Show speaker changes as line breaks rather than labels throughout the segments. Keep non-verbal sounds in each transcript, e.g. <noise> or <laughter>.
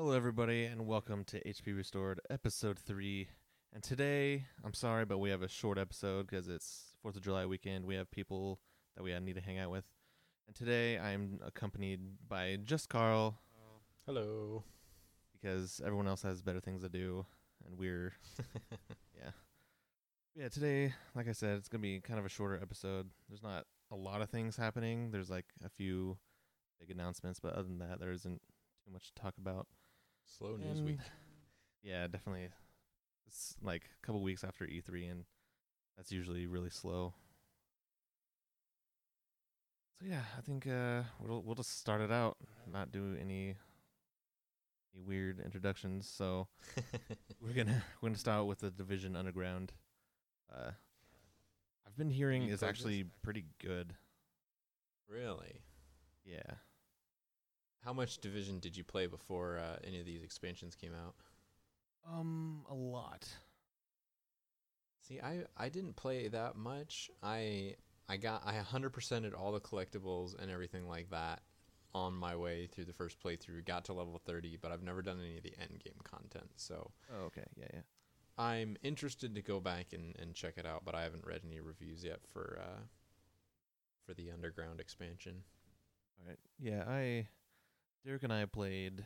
Hello, everybody, and welcome to HP Restored, episode three. And today, I'm sorry, but we have a short episode because it's Fourth of July weekend. We have people that we need to hang out with, and today I'm accompanied by just Carl
Hello.
because everyone else has better things to do, and we're <laughs> yeah, yeah. Today, like I said, it's gonna be kind of a shorter episode. There's not a lot of things happening. There's like a few big announcements, but other than that, there isn't too much to talk about.
Slow news
And-
week. <laughs>
Yeah, definitely. It's like a couple weeks after E3, and that's usually really slow. So yeah, I think uh, we'll we'll just start it out. Not do any any weird introductions. So <laughs> we're gonna we're gonna start with the Division Underground. Uh, I've been hearing is actually pretty good.
really?
Yeah.
How much Division did you play before uh, any of these expansions came out?
Um, a lot.
See, I I didn't play that much. I I got I 100%ed all the collectibles and everything like that on my way through the first playthrough. Got to level 30, but I've never done any of the end game content. So
Oh, okay. Yeah, yeah.
I'm interested to go back and, and check it out, but I haven't read any reviews yet for uh, for the underground expansion.
All right. Yeah, I Derek and I played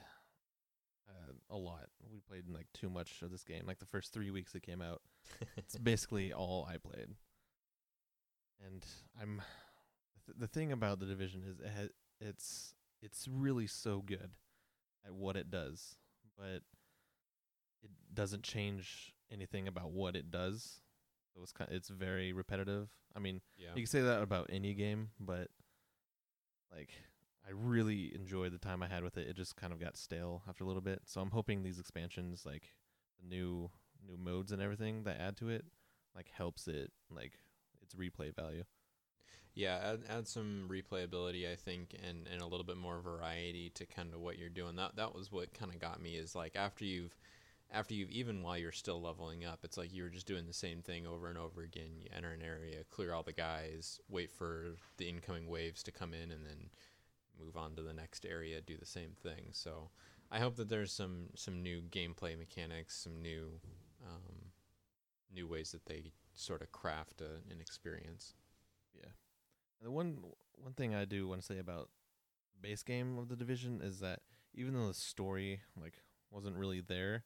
uh, a lot. We played like too much of this game. Like the first 3 weeks it came out. It's <laughs> basically all I played. And I'm th- the thing about the division is it ha- it's it's really so good at what it does, but it doesn't change anything about what it does. So it's kind it's very repetitive. I mean,
yeah.
you can say that about any game, but like I really enjoyed the time I had with it. It just kind of got stale after a little bit. So I'm hoping these expansions, like the new new modes and everything that add to it, like helps it like its replay value.
Yeah, add, add some replayability, I think, and, and a little bit more variety to kind of what you're doing. That that was what kind of got me is like after you've after you've even while you're still leveling up, it's like you were just doing the same thing over and over again. You enter an area, clear all the guys, wait for the incoming waves to come in, and then move on to the next area, do the same thing. So I hope that there's some some new gameplay mechanics, some new um, new ways that they sort of craft a, an experience.
Yeah. And the one one thing I do want to say about base game of the division is that even though the story like wasn't really there,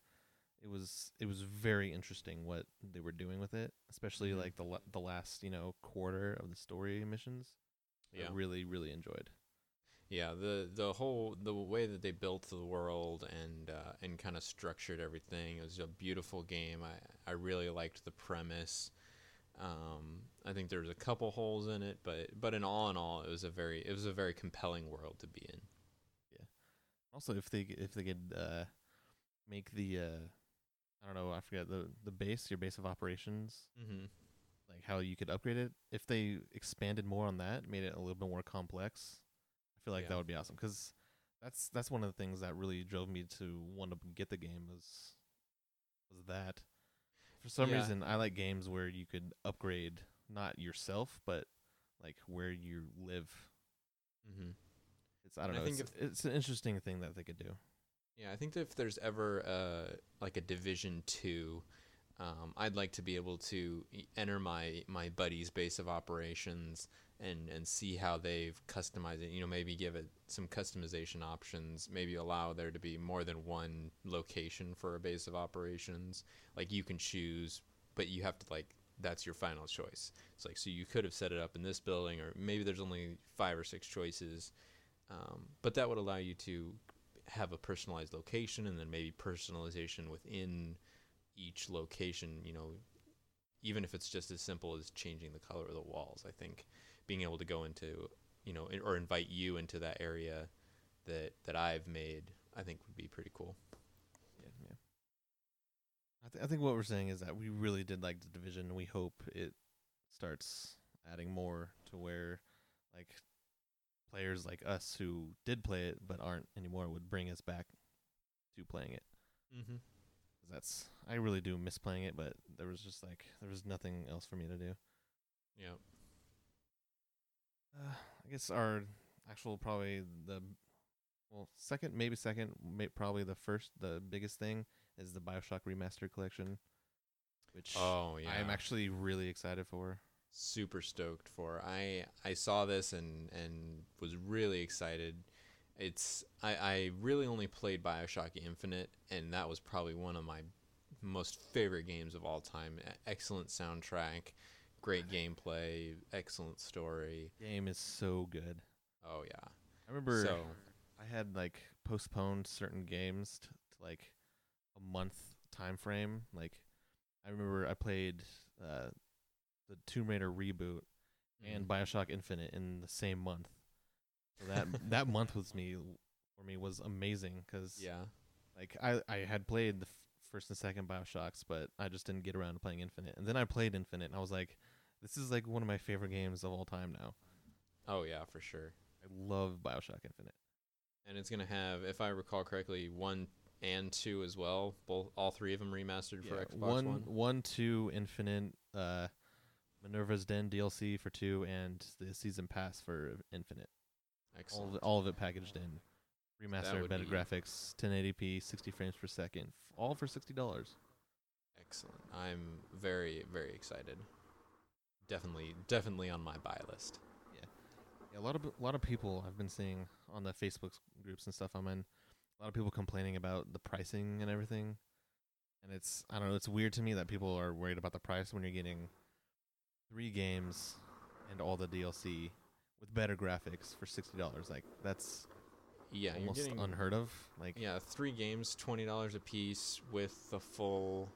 it was it was very interesting what they were doing with it, especially
Mhm.
like the la- the last, you know, quarter of the story missions.
Yeah.
I really really enjoyed.
Yeah, the the whole the way that they built the world and uh, and kind of structured everything it was a beautiful game. I I really liked the premise. Um, I think there was a couple holes in it, but but in all in all, it was a very it was a very compelling world to be in. Yeah.
Also, if they if they could uh, make the uh, I don't know, I forget the the base, your base of operations,
Mm-hmm.
like how you could upgrade it. If they expanded more on that, made it a little bit more complex, feel like
Yeah.
that would be awesome. Because that's that's one of the things that really drove me to want to get the game was was that. For some
Yeah.
reason, I like games where you could upgrade not yourself, but like where you live.
Mm-hmm.
It's I don't
And I
know.
think
it's, it's an interesting thing that they could do.
Yeah, I think if there's ever uh, like a Division Two, um, I'd like to be able to enter my my buddy's base of operations and and see how they've customized it. You know, maybe give it some customization options. Maybe allow there to be more than one location for a base of operations. Like you can choose, but you have to like that's your final choice. It's like so you could have set it up in this building, or maybe there's only five or six choices. Um, but that would allow you to have a personalized location and then maybe personalization within each location, you know, even if it's just as simple as changing the color of the walls. I think being able to go into, you know, or invite you into that area that that I've made, I think would be pretty cool.
Yeah, yeah. I, th- I think what we're saying is that we really did like the division. We hope it starts adding more to where, like, players like us who did play it but aren't anymore would bring us back to playing it.
Mm-hmm.
that's I really do miss playing it, but there was just like there was nothing else for me to do.
Yeah.
Uh, I guess our actual probably the well, second, maybe second, may, probably the first, the biggest thing is the Bioshock Remastered Collection, which
Oh yeah,
I am actually really excited for.
super stoked for. I I saw this and and was really excited. It's I I really only played BioShock Infinite and that was probably one of my most favorite games of all time. Excellent soundtrack, great gameplay, excellent story.
Game is so good.
Oh yeah.
I remember
So
I had like postponed certain games t- to like a month time frame. Like I remember I played uh, the Tomb Raider reboot and
mm,
Bioshock Infinite in the same month. So that <laughs> that month was me for me was amazing because
yeah.
like I I had played the first and second Bioshocks, but I just didn't get around to playing Infinite. And then I played Infinite, and I was like, this is like one of my favorite games of all time now.
Oh yeah, for sure.
I love Bioshock Infinite.
And it's gonna have, if I recall correctly, one and two as well. Both, all three of them remastered for Xbox
one,
One.
one, two, Infinite, uh, Minerva's Den DLC for two, and the season pass for Infinite. All
Excellent.
it, all of it packaged in, remastered, better
be-
graphics, 1080p, 60 frames per second, all for sixty dollars.
Excellent. I'm very, very excited. Definitely, definitely on my buy list.
Yeah, yeah a lot of a lot of people I've been seeing on the Facebook groups and stuff I'm in. A lot of people complaining about the pricing and everything, and it's I don't know. It's weird to me that people are worried about the price when you're getting three games and all the DLC with better graphics for sixty dollars. Like that's
Yeah,
almost
getting
unheard of. Like
yeah three games, twenty dollars a piece with the full,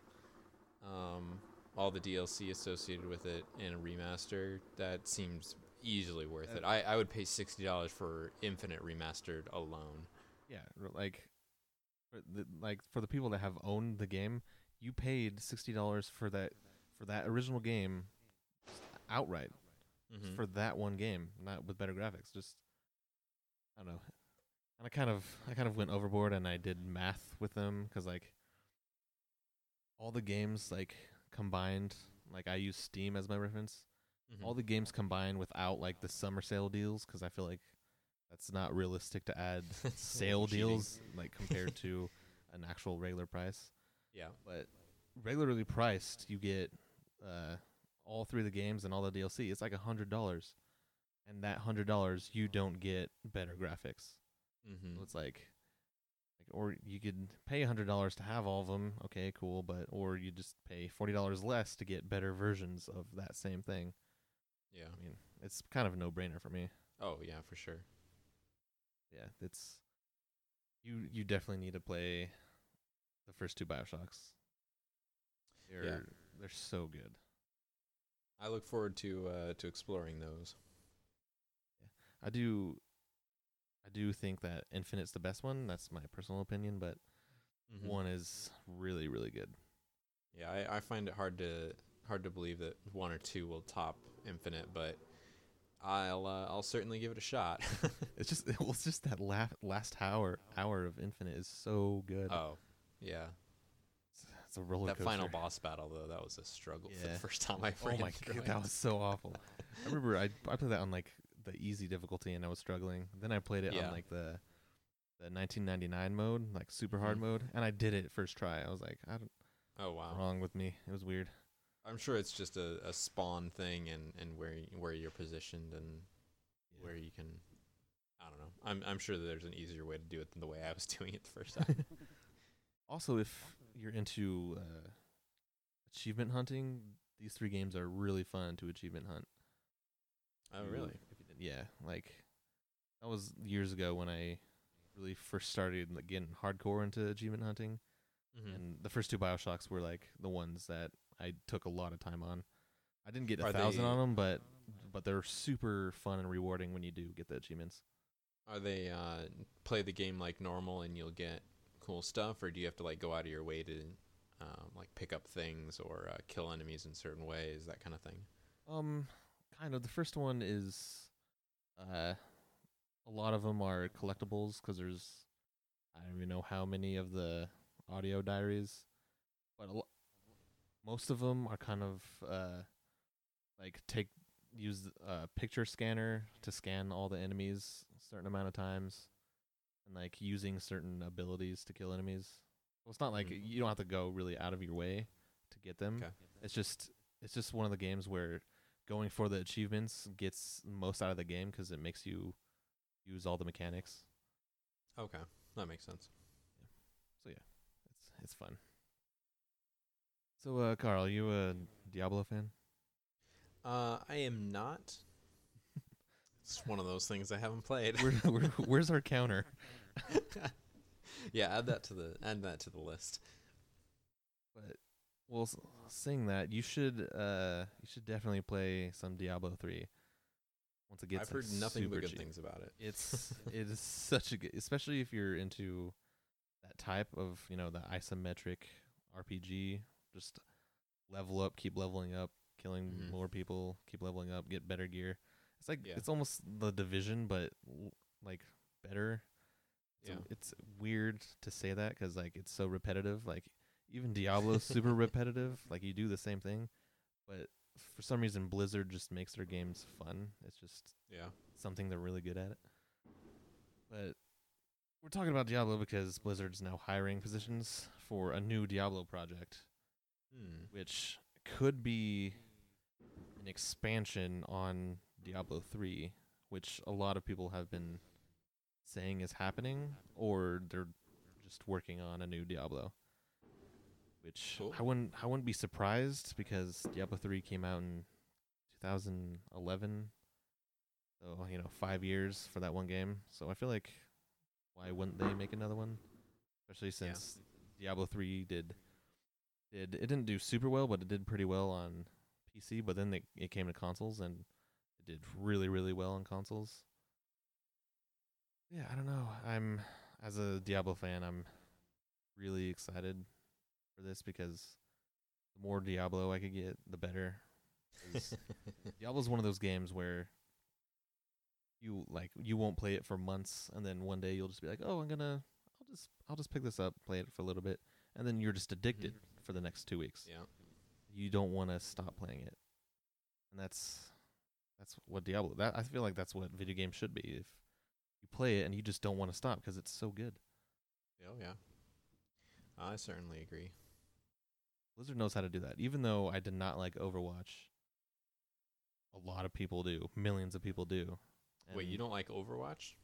um, all the DLC associated with it and a remaster. That seems easily worth it.
Uh,
I I would pay sixty dollars for Infinite remastered alone.
yeah, like for the, like for the people that have owned the game, you paid sixty dollars for that for that original game outright.
Mhm.
for that one game, not with better graphics. Just I don't know. And I kind of I kind of went overboard and I did math with them because like all the games like combined, like I use Steam as my reference.
Mhm.
All the games combined without like the summer sale deals because I feel like that's not realistic to add <laughs> sale deals like compared to an actual regular price.
Yeah.
But regularly priced, you get uh, all three of the games and all the DLC. It's like a hundred dollars, and that hundred dollars you don't get better graphics.
Mm-hmm.
So it's like, like, or you could pay a hundred dollars to have all of them. Okay, cool, but or you just pay forty dollars less to get better versions of that same thing.
Yeah.
I mean, it's kind of a no-brainer for me.
Oh yeah, for sure.
Yeah, it's you. You definitely need to play the first two Bioshocks. They're they're so good.
I look forward to uh, to exploring those. Yeah.
I do I do think that Infinite's the best one. That's my personal opinion, but
Mhm.
one is really really good.
Yeah, I, I find it hard to hard to believe that one or two will top Infinite, but I'll uh, I'll certainly give it a shot. <laughs>
It's just <laughs> well, it's just that la- last hour hour of Infinite is so good.
oh, yeah.
It's, it's a roller
That
coaster.
final boss battle though, that was a struggle for the first time I
played,
Oh
my god,
it.
that was so awful. I remember I I played that on like the easy difficulty and I was struggling. Then I played it
Yeah.
on like the the 1999 mode, like super hard
Mhm.
mode, and I did it first try. I was like, I don't
Oh wow.
wrong with me. It was weird.
I'm sure it's just a, a spawn thing and, and where y- where you're positioned and
Yeah.
where you can I don't know. I'm I'm sure that there's an easier way to do it than the way I was <laughs> doing it the first time. <laughs>
Also, if you're into uh, achievement hunting, these three games are really fun to achievement hunt.
oh really?
If you didn't, yeah, like that was years ago when I really first started like getting hardcore into achievement hunting,
Mhm.
and the first two Bioshocks were like the ones that I took a lot of time on. I didn't get a
Are
thousand
they-
on them, but but they're super fun and rewarding when you do get the achievements.
Are they uh, play the game like normal and you'll get cool stuff, or do you have to like go out of your way to um, like pick up things or uh, kill enemies in certain ways, that kind of thing?
Um, kind of. The first one is, uh, a lot of them are collectibles because there's, I don't even know how many of the audio diaries, but a lo- most of them are kind of uh, like take use a picture scanner to scan all the enemies a certain amount of times, and like using certain abilities to kill enemies. Well, it's not like
Mhm.
you don't have to go really out of your way to get them. It's just it's just one of the games where going for the achievements gets most out of the game because it makes you use all the mechanics.
Okay, that makes sense. Yeah.
So yeah, it's it's fun. So, uh, Carl, you a Diablo fan?
Uh, I am not. <laughs> It's one of those things I haven't played.
Where, where, <laughs> where's our counter? <laughs>
yeah, add that to the add that to the list.
But well, saying that, you should uh you should definitely play some Diablo three. Once it gets,
I've heard nothing but good
cheap.
things about it.
It's <laughs> it is such a good, especially if you're into that type of you know the isometric RPG. Just level up, keep leveling up, killing
Mhm.
more people, keep leveling up, get better gear. It's like
Yeah.
it's almost the division, but l- like better. It's,
Yeah.
it's weird to say that because like it's so repetitive. Like even Diablo's super repetitive. Like you do the same thing, but for some reason Blizzard just makes their games fun. It's just
Yeah.
something they're really good at. It. But we're talking about Diablo because Blizzard's now hiring positions for a new Diablo project,
Hmm.
which could be an expansion on Diablo 3, which a lot of people have been saying is happening, or they're just working on a new Diablo. Which
Cool.
I wouldn't I wouldn't be surprised because Diablo 3 came out in 2011 so, you know, five years for that one game. So I feel like why wouldn't they make another one? Especially since Diablo three did did it didn't do super well, but it did pretty well on PC, but then it it came to consoles and it did really, really well on consoles. Yeah, I don't know. I'm as a Diablo fan, I'm really excited for this because the more Diablo I could get, the better. 'Cause <laughs> Diablo's one of those games where you like you won't play it for months and then one day you'll just be like, "Oh, I'm going to I'll just I'll just pick this up, play it for a little bit." And then you're just mm-hmm. addicted for the next 2 weeks.
yeah.
You don't want to stop playing it. And that's that's what Diablo that I feel like that's what video games should be. If you play it and you just don't want to stop because it's so good.
Oh yeah. I certainly agree.
Blizzard knows how to do that. Even though I did not like Overwatch, a lot of people do. Millions of people do.
Wait, you don't like Overwatch?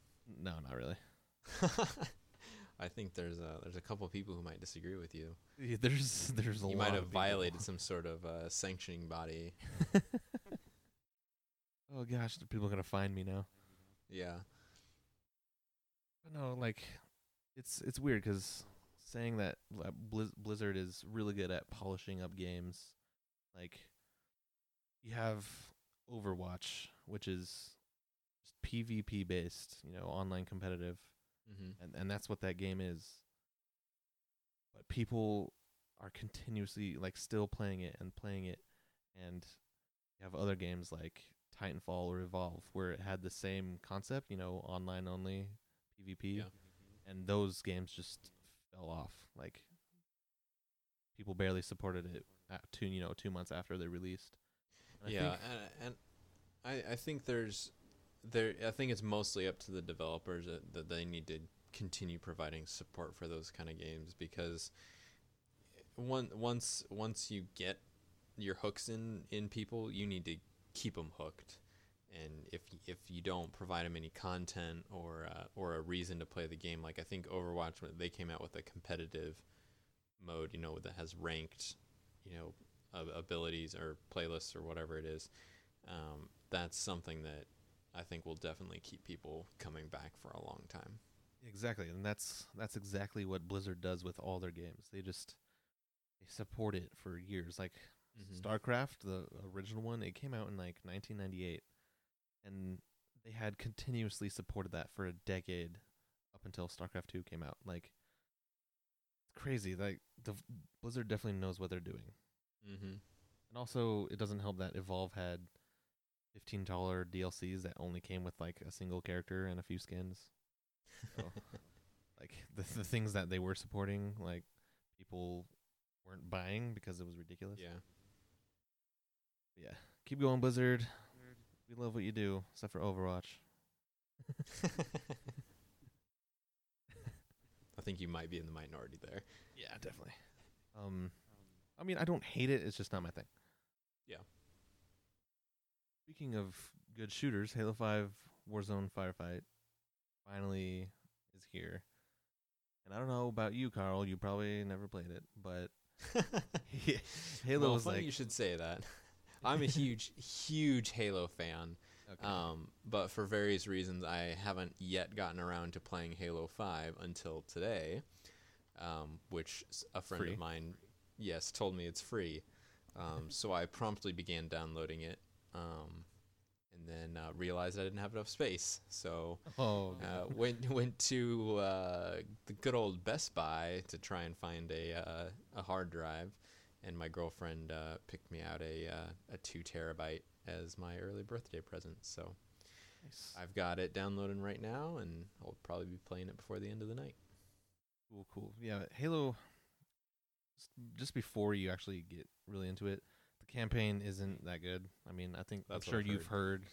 No, not really. <laughs>
I think there's a there's a couple people who might disagree with you.
Yeah, There's there's a
you might have violated some sort of uh, sanctioning body. <laughs>
oh gosh, people are gonna find me now.
Yeah.
No, like it's it's weird 'cause saying that Blizz- Blizzard is really good at polishing up games, like you have Overwatch, which is PvP based, you know, online competitive,
Mm-hmm.
and and that's what that game is. But people are continuously like still playing it and playing it, and you have other games like Titanfall or Evolve where it had the same concept, you know, online only PvP,
Yeah.
and those games just fell off. Like people barely supported it at two, you know, two months after they released. And
yeah, and, and I I think there's there I think it's mostly up to the developers that, that they need to continue providing support for those kind of games because one once once you get your hooks in in people, you need to keep them hooked. And if if you don't provide them any content or uh, or a reason to play the game, like I think Overwatch, when they came out with a competitive mode, you know, that has ranked, you know, abilities or playlists or whatever it is. Um, that's something that I think will definitely keep people coming back for a long time.
Exactly, and that's that's exactly what Blizzard does with all their games. They just they support it for years. Like
Mhm.
StarCraft, the original one, it came out in like 1998, and they had continuously supported that for a decade up until StarCraft 2 came out. Like it's crazy. Like the Blizzard definitely knows what they're doing.
Mm-hmm.
And also, it doesn't help that Evolve had fifteen dollar DLCs that only came with like a single character and a few skins. So, <laughs> like the the things that they were supporting, like people weren't buying because it was ridiculous.
yeah.
yeah. Keep going, Blizzard. We love what you do, except for Overwatch. <laughs>
I think you might be in the minority there.
Yeah, definitely. Um, I mean, I don't hate it. It's just not my thing.
Yeah.
Speaking of good shooters, Halo Five Warzone Firefight finally is here. And I don't know about you, Carl. You probably never played it, but <laughs> <laughs> Halo
well,
was
funny
like,
you should say that. I'm a <laughs> huge, huge Halo fan.
okay.
Um, but for various reasons, I haven't yet gotten around to playing Halo 5 until today, um, which a friend
Free?
of mine, yes, told me it's free. Um, <laughs> so I promptly began downloading it, um, and then uh, realized I didn't have enough space. So
oh,
uh, <laughs> went went to uh, the good old Best Buy to try and find a uh, a hard drive, and my girlfriend uh, picked me out a uh, a two terabyte as my early birthday present. So
nice.
I've got it downloading right now, and I'll probably be playing it before the end of the night.
Cool, cool. Yeah, Halo. Just before you actually get really into it, the campaign isn't that good. I mean, I think
That's
I'm sure
I've
you've heard.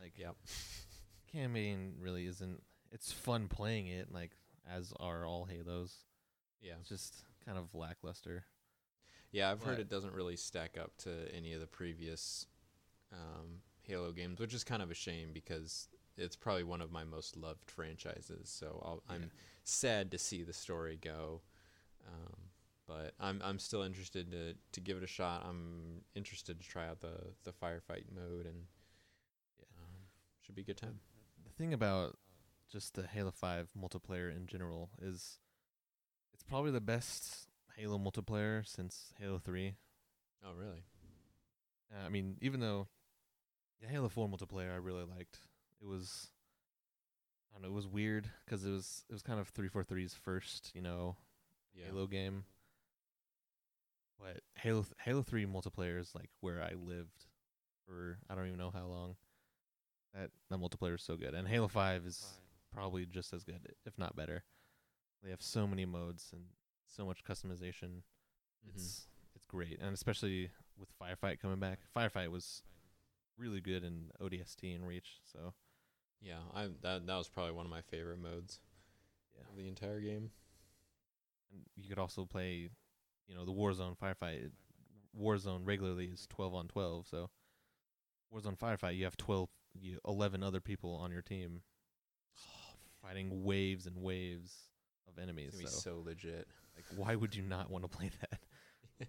Like,
Yep. <laughs>
campaign really isn't. It's fun playing it, like as are all Halos.
Yeah,
It's just kind of lackluster.
Yeah. I've heard it doesn't really stack up to any of the previous um, Halo games, which is kind of a shame because it's probably one of my most loved franchises. So I'll, I'm
Yeah.
sad to see the story go. Um, but I'm I'm still interested to, to give it a shot. I'm interested to try out the, the firefight mode and
Yeah.
um, should be a good time.
The thing about just the Halo 5 multiplayer in general is it's probably the best Halo multiplayer since Halo 3.
Oh really?
Uh, I mean, even though the Halo 4 multiplayer I really liked, it was I don't know, it was weird because it was it was kind of 343's first, you know,
Yeah.
Halo game. But Halo Halo 3 multiplayer is like where I lived for I don't even know how long. That that multiplayer is so good. And Halo 5 is probably just as good, if not better. They have so many modes and so much customization.
Mhm.
It's it's great, and especially with Firefight coming back. Firefight was really good in ODST and Reach. So
Yeah, I that that was probably one of my favorite modes
yeah,
of the entire game.
and you could also play, you know, the Warzone Firefight. Warzone regularly is twelve on twelve, so Warzone Firefight you have twelve, you eleven other people on your team, <sighs> fighting waves and waves of
It's
enemies.
be
So,
so legit.
Like, why would you not want to play that? <laughs>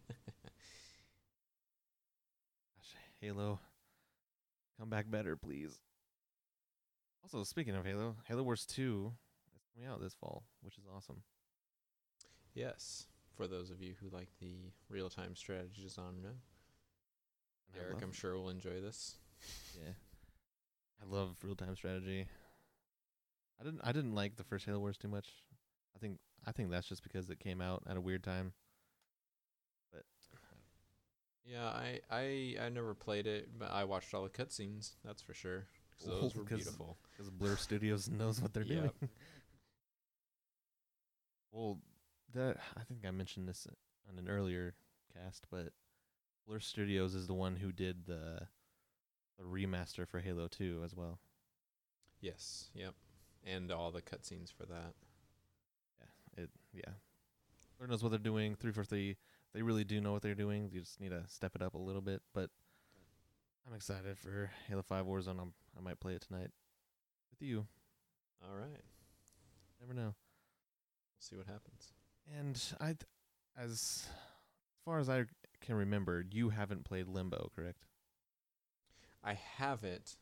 Gosh, Halo, come back better, please. Also, speaking of Halo, Halo Wars 2 is coming out this fall, which is awesome.
yes, for those of you who like the real-time strategy genre,
And I
Derek,
love-
I'm sure will enjoy this.
Yeah. I love real time strategy. I didn't I didn't like the first Halo Wars too much. I think I think that's just because it came out at a weird time.
But Yeah, I, I I never played it, but I watched all the cutscenes. That's for sure. 'cause those <laughs> were
'cause-
beautiful.
Because Blur Studios <laughs> knows what they're doing.
Yep. <laughs>
well, that I think I mentioned this on an earlier cast, but Blur Studios is the one who did the the remaster for Halo 2 as well.
Yes. Yep. And all the cutscenes for that.
Yeah. Blur knows what they're doing. Three four three, they really do know what they're doing. You just need to step it up a little bit. But I'm excited for Halo Five Warzone. I'm, I might play it tonight with you.
All right.
Never know.
We'll see what happens.
And I, th- as far as I can remember, you haven't played Limbo, correct?
I haven't,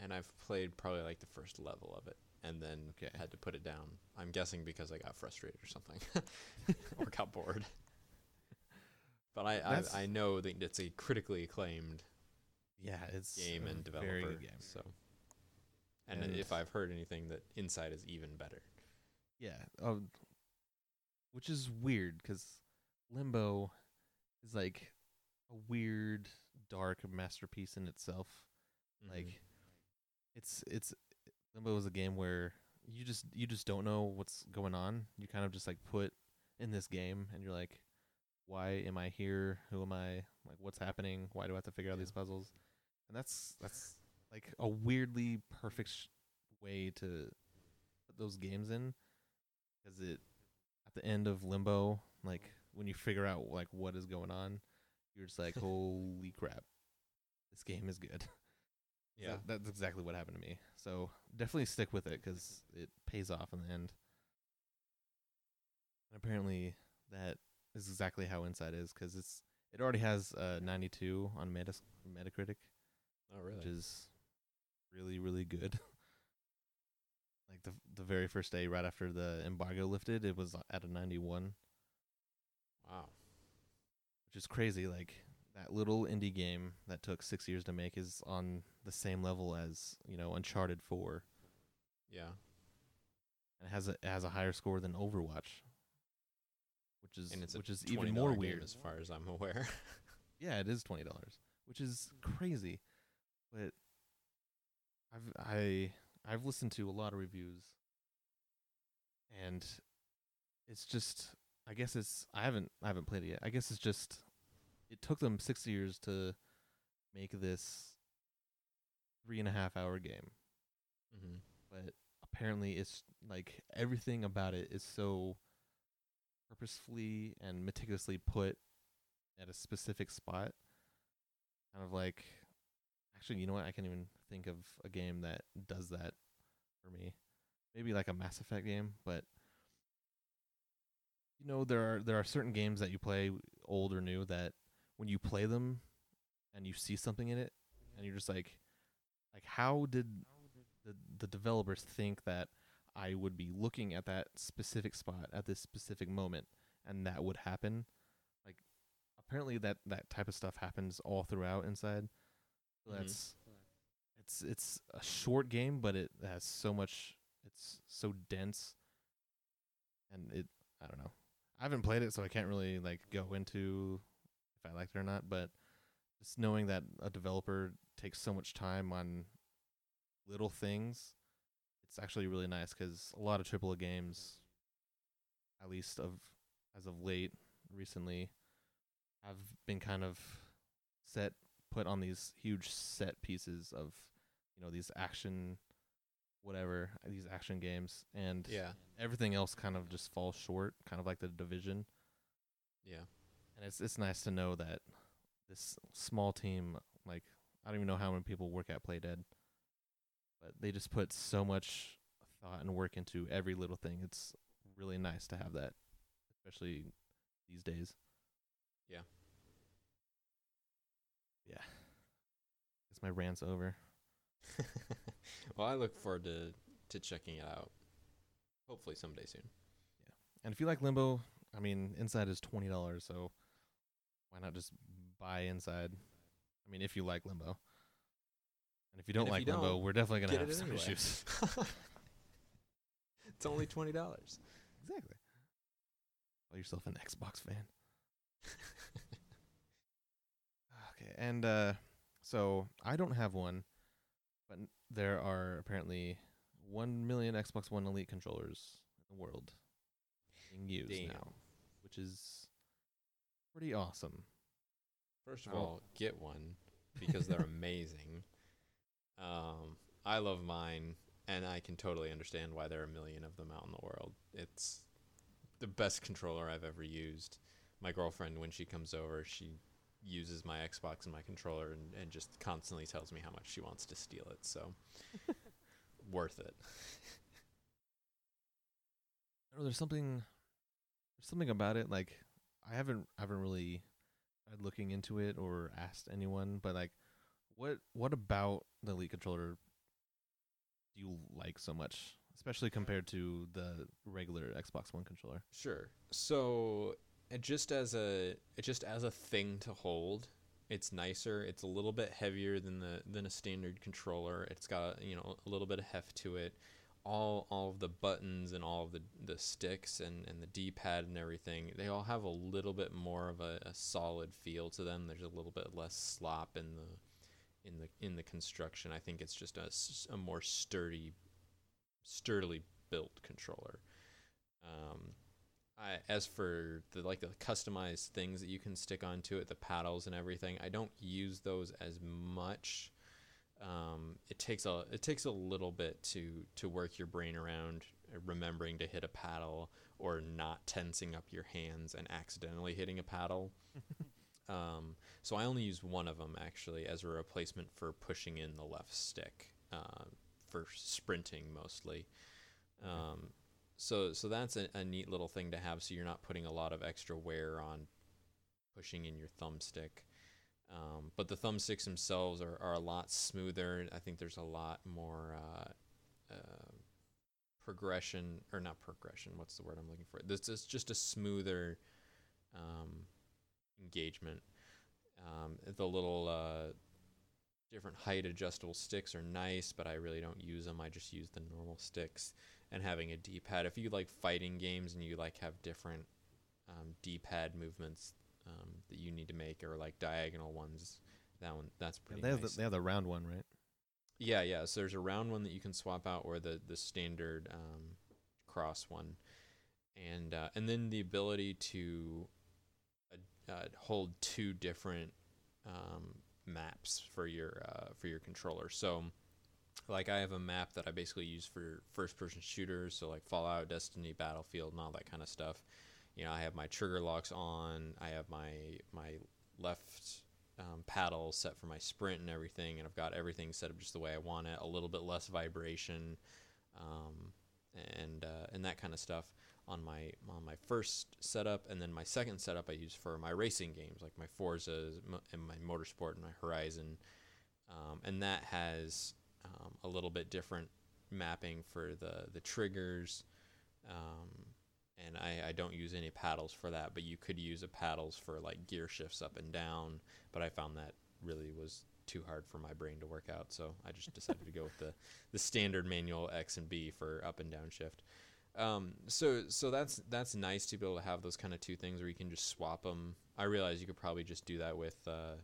and I've played probably like the first level of it, and then
Okay.
had to put it down. I'm guessing because I got frustrated or something, <laughs> or got bored. But I,
That's-
I I know that it's a critically acclaimed
Yeah, it's
game and developer.
Game.
So, and,
And-
if I've heard anything, that Inside is even better.
Yeah, um, which is weird because Limbo is like a weird, dark masterpiece in itself.
Mm-hmm.
Like, it's it's Limbo was a game where you just you just don't know what's going on. You kind of just like put in this game, and you're like, why am I here? Who am I? Like, what's happening? Why do I have to figure out
Yeah.
these puzzles? And that's that's like a weirdly perfect sh- way to put those games in, because it at the end of Limbo, like when you figure out like what is going on, you're just like, <laughs> holy crap, this game is good.
Yeah.
that's exactly what happened to me. So definitely stick with it because it pays off in the end. And apparently that is exactly how Inside is 'cause it's it already has a 92 on Metas- Metacritic,
Oh, really?
which is really really good. <laughs> like the the very first day right after the embargo lifted, it was at a 91,
Wow.
which is crazy. Like that little indie game that took 6 years to make is on the same level as, you know, Uncharted 4
Yeah.
and it has a it has a higher score than Overwatch. Which is
And it's a
which is
$20
even more weird.
as far as I'm aware. <laughs>
Yeah, it is twenty dollars, which is crazy. But I've I I've listened to a lot of reviews, and it's just I guess it's I haven't I haven't played it yet. I guess it's just it took them six years to make this three and a half hour game,
mm-hmm.
but apparently it's like everything about it is so purposefully and meticulously put at a specific spot. Kind of like actually, you know what? I can't even think of a game that does that for me. Maybe like a Mass Effect game, but you know there are there are certain games that you play old or new that when you play them and you see something in it and you're just like like how did the the developers think that I would be looking at that specific spot at this specific moment and that would happen. Like apparently that that type of stuff happens all throughout inside. So
Mhm.
that's it's it's a short game but it has so much it's so dense and it I don't know. I haven't played it so I can't really like go into if I liked it or not, but just knowing that a developer takes so much time on little things, it's actually really nice because a lot of AAA games, at least of as of late, recently, have been kind of set put on these huge set pieces of, you know, these action, whatever these action games, and
Yeah.
everything else kind of just falls short, kind of like the division.
Yeah.
And it's it's nice to know that this small team, like I don't even know how many people work at Playdead, but they just put so much thought and work into every little thing. It's really nice to have that, especially these days.
Yeah.
Yeah. Guess my rant's over. <laughs>
well, I look forward to to checking it out. Hopefully someday soon. Yeah.
And if you like Limbo, I mean, Inside is twenty dollars, so why not just buy Inside? I mean, if you like Limbo. And if you don't
if
like
you
Limbo,
don't,
we're definitely gonna have some
anyway.
issues. <laughs> <laughs>
it's only twenty dollars.
Exactly. Call yourself an Xbox fan. <laughs> Okay, and uh, so I don't have one, but there are apparently one million Xbox One Elite controllers in the world being used
Damn.
now, which is pretty awesome.
First of
Oh.
all, get one because they're <laughs> amazing. Um, I love mine, and I can totally understand why there are a million of them out in the world. It's the best controller I've ever used. My girlfriend, when she comes over, she uses my Xbox and my controller and, and just constantly tells me how much she wants to steal it. So, <laughs> worth it.
I don't know, there's something there's something about it like I haven't I haven't really looking into it or asked anyone, but like what what about the Elite controller do you like so much? Especially compared to the regular Xbox One controller.
Sure. So, just as a just as a thing to hold, it's nicer. It's a little bit heavier than the than a standard controller. It's got you know a little bit of heft to it. All all of the buttons and all of the the sticks and and the D pad and everything. They all have a little bit more of a, a solid feel to them. There's a little bit less slop in the in the in the construction. I think it's just a, a more sturdy sturdily built controller. Um, I, as for the like the customized things that you can stick onto it, the paddles and everything, I don't use those as much. Um, it takes a it takes a little bit to to work your brain around remembering to hit a paddle or not tensing up your hands and accidentally hitting a paddle. <laughs> um, so I only use one of them actually as a replacement for pushing in the left stick uh, for sprinting mostly. Um, so so that's a, a neat little thing to have. So you're not putting a lot of extra wear on pushing in your thumbstick. Um, but the thumbsticks themselves are, are a lot smoother. I think there's a lot more uh, uh, progression, or not progression. What's the word I'm looking for? This is just a smoother um, engagement. Um, the little uh, different height adjustable sticks are nice, but I really don't use them. I just use the normal sticks. And having a D-pad. If you like fighting games and you like have different um, D-pad movements, um, that you need to make or like diagonal ones. That one that's
Yeah,
pretty
they, have the, they have the round one, right?
yeah, yeah. So there's a round one that you can swap out, or the the standard um, cross one, and uh, and then the ability to uh, uh, hold two different um, maps for your uh, for your controller. So. Like I have a map that I basically use for first-person shooters, so like Fallout, Destiny, Battlefield, and all that kind of stuff you know, I have my trigger locks on. I have my my left um, paddle set for my sprint and everything, and I've got everything set up just the way I want it. A little bit less vibration, um, and uh, and that kind of stuff on my on my first setup, and then my second setup I use for my racing games like my Forza and my Motorsport and my Horizon, um, and that has um, a little bit different mapping for the the triggers. Um, and I, I don't use any paddles for that, but you could use a paddles for like gear shifts up and down. But I found that really was too hard for my brain to work out, so I just <laughs> decided to go with the, the standard manual X and B for up and down shift. Um, so so that's that's nice to be able to have those kind of two things where you can just swap them. I realize you could probably just do that with uh,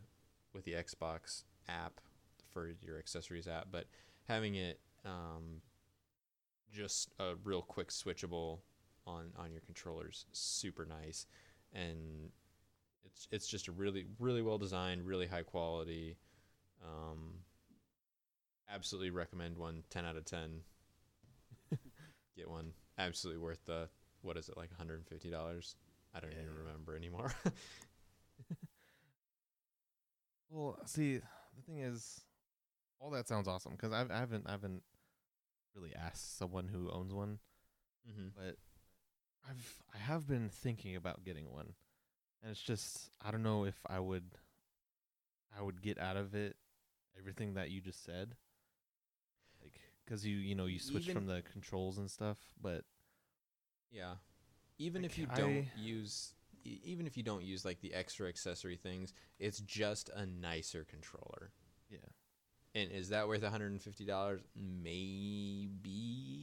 with the Xbox app for your accessories app, but having it um, just a real quick switchable on on your controllers. Super nice. And it's it's just a really really well designed really high quality um absolutely recommend one 10 out of 10 <laughs> get one. Absolutely worth the what is it like $150 i don't
Yeah.
even remember anymore. <laughs>
Well, see, the thing is, all that sounds awesome because I haven't I haven't really asked someone who owns one,
mm-hmm.
but I've I have been thinking about getting one, and it's just I don't know if I would I would get out of it everything that you just said, like because you you know you switch
Even-
from the controls and stuff, but
Yeah. Even if
Like,
you don't
I-
use even if you don't use like the extra accessory things, it's just a nicer controller.
yeah.
And is that worth $150? Maybe.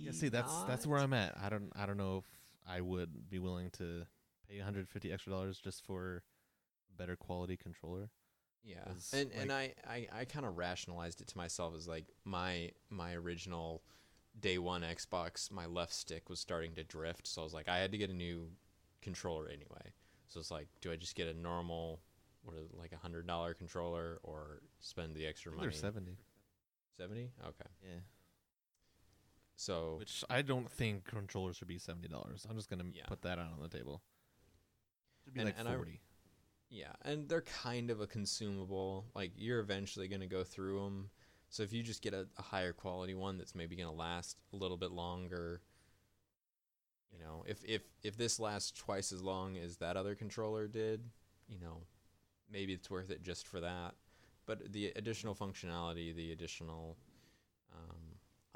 Yeah, see, that's that's where I'm at. I don't I don't know if I would be willing to pay 150 extra dollars just for better quality controller.
Yeah, And and I I, I kind of rationalized it to myself as like my my original day 1 Xbox, my left stick was starting to drift, so I was like I had to get a new controller anyway. So it's like do I just get a normal what is it, like a hundred dollar controller or spend the extra money?
They're 70.
70? Okay.
Yeah.
So
Which I don't think controllers should be seventy dollars. I'm just gonna
Yeah.
put that out on the table. Should be
And-
like
and I-
forty.
yeah, and they're kind of a consumable. Like you're eventually going to go through them. So if you just get a, a higher quality one that's maybe going to last a little bit longer, you know, if if if this lasts twice as long as that other controller did, you know, maybe it's worth it just for that. But the additional functionality, the additional um,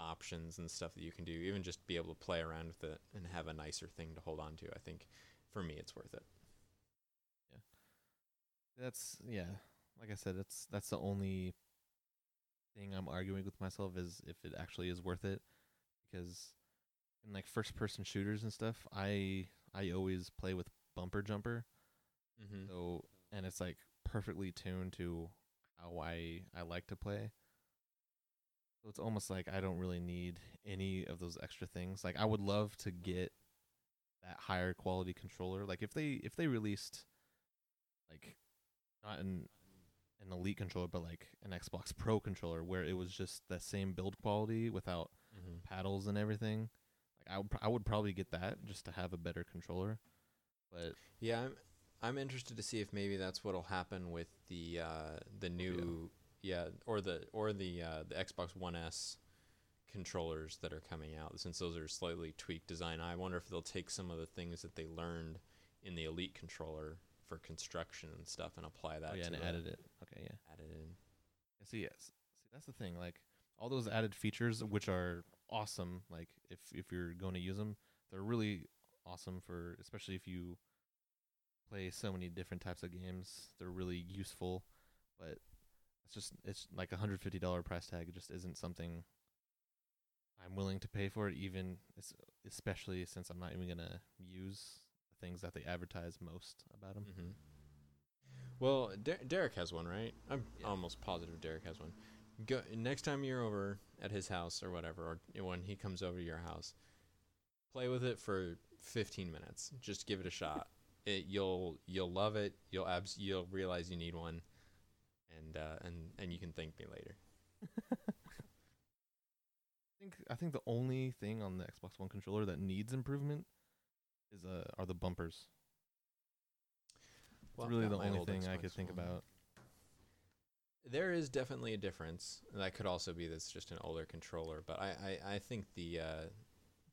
options and stuff that you can do, even just be able to play around with it and have a nicer thing to hold on to, I think for me it's worth it.
Yeah, that's yeah. Like I said, that's that's the only thing I'm arguing with myself is if it actually is worth it, because in like first person shooters and stuff, I I always play with bumper jumper.
Mm-hmm.
So and it's like perfectly tuned to how I I like to play. So it's almost like I don't really need any of those extra things. Like I would love to get that higher quality controller. Like if they if they released like not an an elite controller but like an Xbox Pro controller where it was just the same build quality without
Mm-hmm.
paddles and everything. Like I would, pr- I would probably get that just to have a better controller. But
Yeah, I'm I'm interested to see if maybe that's what'll happen with the uh, the new yeah or the or the uh, the Xbox One S controllers that are coming out since those are slightly tweaked design. I wonder if they'll take some of the things that they learned in the Elite controller for construction and stuff and apply that
oh yeah,
to
and added it. Okay, yeah.
added it in.
Yeah, See, yes. See, that's the thing. Like all those added features, which are awesome. Like if if you're going to use them, they're really awesome for, especially if you play so many different types of games. They're really useful, but it's just it's like a hundred fifty dollar price tag. It just isn't something I'm willing to pay for it. Even es- especially since I'm not even gonna use the things that they advertise most about them.
hmm Well, Der- Derek has one, right? I'm
Yeah.
almost positive Derek has one. Go next time you're over at his house or whatever, or when he comes over to your house, play with it for 15 minutes. Just give it a shot. It, you'll you'll love it. You'll abs- you'll realize you need one, and uh, and and you can thank me later. <laughs>
I think I think the only thing on the Xbox One controller that needs improvement is uh are the bumpers.
Well,
it's really the only thing I could think
One.
about.
There is definitely a difference. That could also be that's just an older controller, but I, I, I think the uh,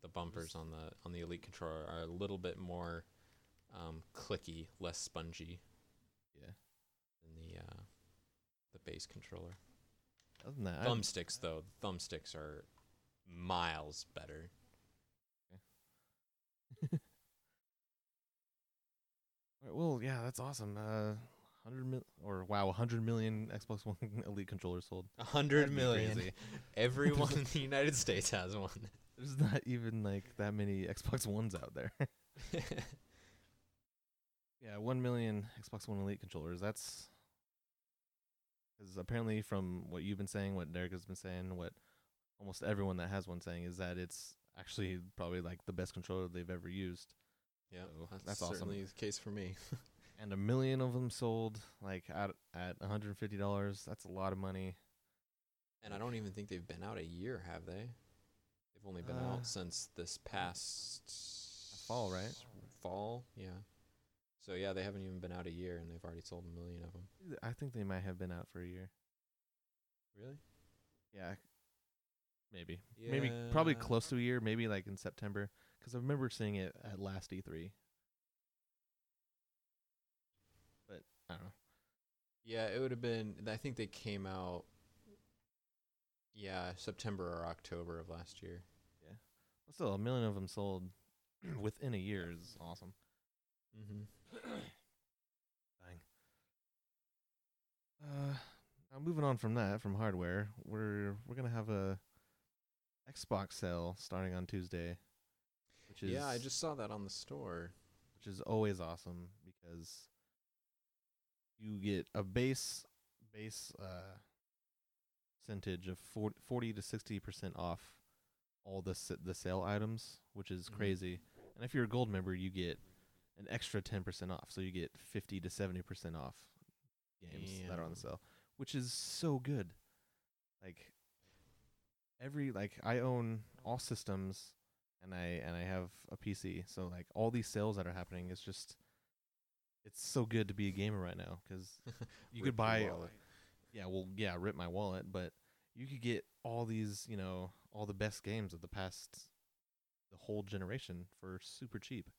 the bumpers on the on the Elite controller are a little bit more um, clicky, less spongy
Yeah.
than the uh, the base controller.
Other than that,
Thumbsticks though, thumbsticks are miles better. <laughs>
Alright, well, yeah, that's awesome. Uh, hundred mil or wow, hundred million Xbox One <laughs> Elite controllers sold.
A hundred million.
crazy. <laughs>
Everyone in the United States has one.
There's not even like that many Xbox Ones out there. yeah, one million Xbox One Elite controllers. That's because apparently, from what you've been saying, what Derek has been saying, what almost everyone that has one saying is that it's actually probably like the best controller they've ever used.
yeah,
So,
that's,
that's awesome.
certainly the case for me. <laughs>
And a million of them sold like at at $150. That's a lot of money.
And I don't even think they've been out a year, have they? They've only been
Uh,
out since this past
fall, right?
Fall, yeah. So yeah, they haven't even been out a year, and they've already sold a million of them.
I think they might have been out for a year.
Really?
Yeah. Maybe. Yeah. Maybe probably close to a year, maybe like in September cuz I remember seeing it at last E3. But I don't know.
Yeah, it would have been. I think they came out. Yeah, September or October of last year.
But still a million of them sold <clears throat> within a year is awesome.
Mm-hmm. <clears throat>
Dang. Uh now moving on from that from hardware, we're we're going to have a Xbox sale starting on Tuesday, which is
Yeah, I just saw that on the store.
which is always awesome because you get a base base uh percentage of 40, 40 to 60% off all the the sale items, which is
Mhm.
crazy. And if you're a gold member, you get an extra 10% off. So you get 50 to 70% off games that are on the sale, which is so good. Like every like I own all systems and I and I have a PC. So like all these sales that are happening, it's just it's so good to be a gamer right now because <laughs> you could buy yeah, well, yeah, rip my wallet, but you could get all these, you know, all the best games of the past the whole generation for super cheap.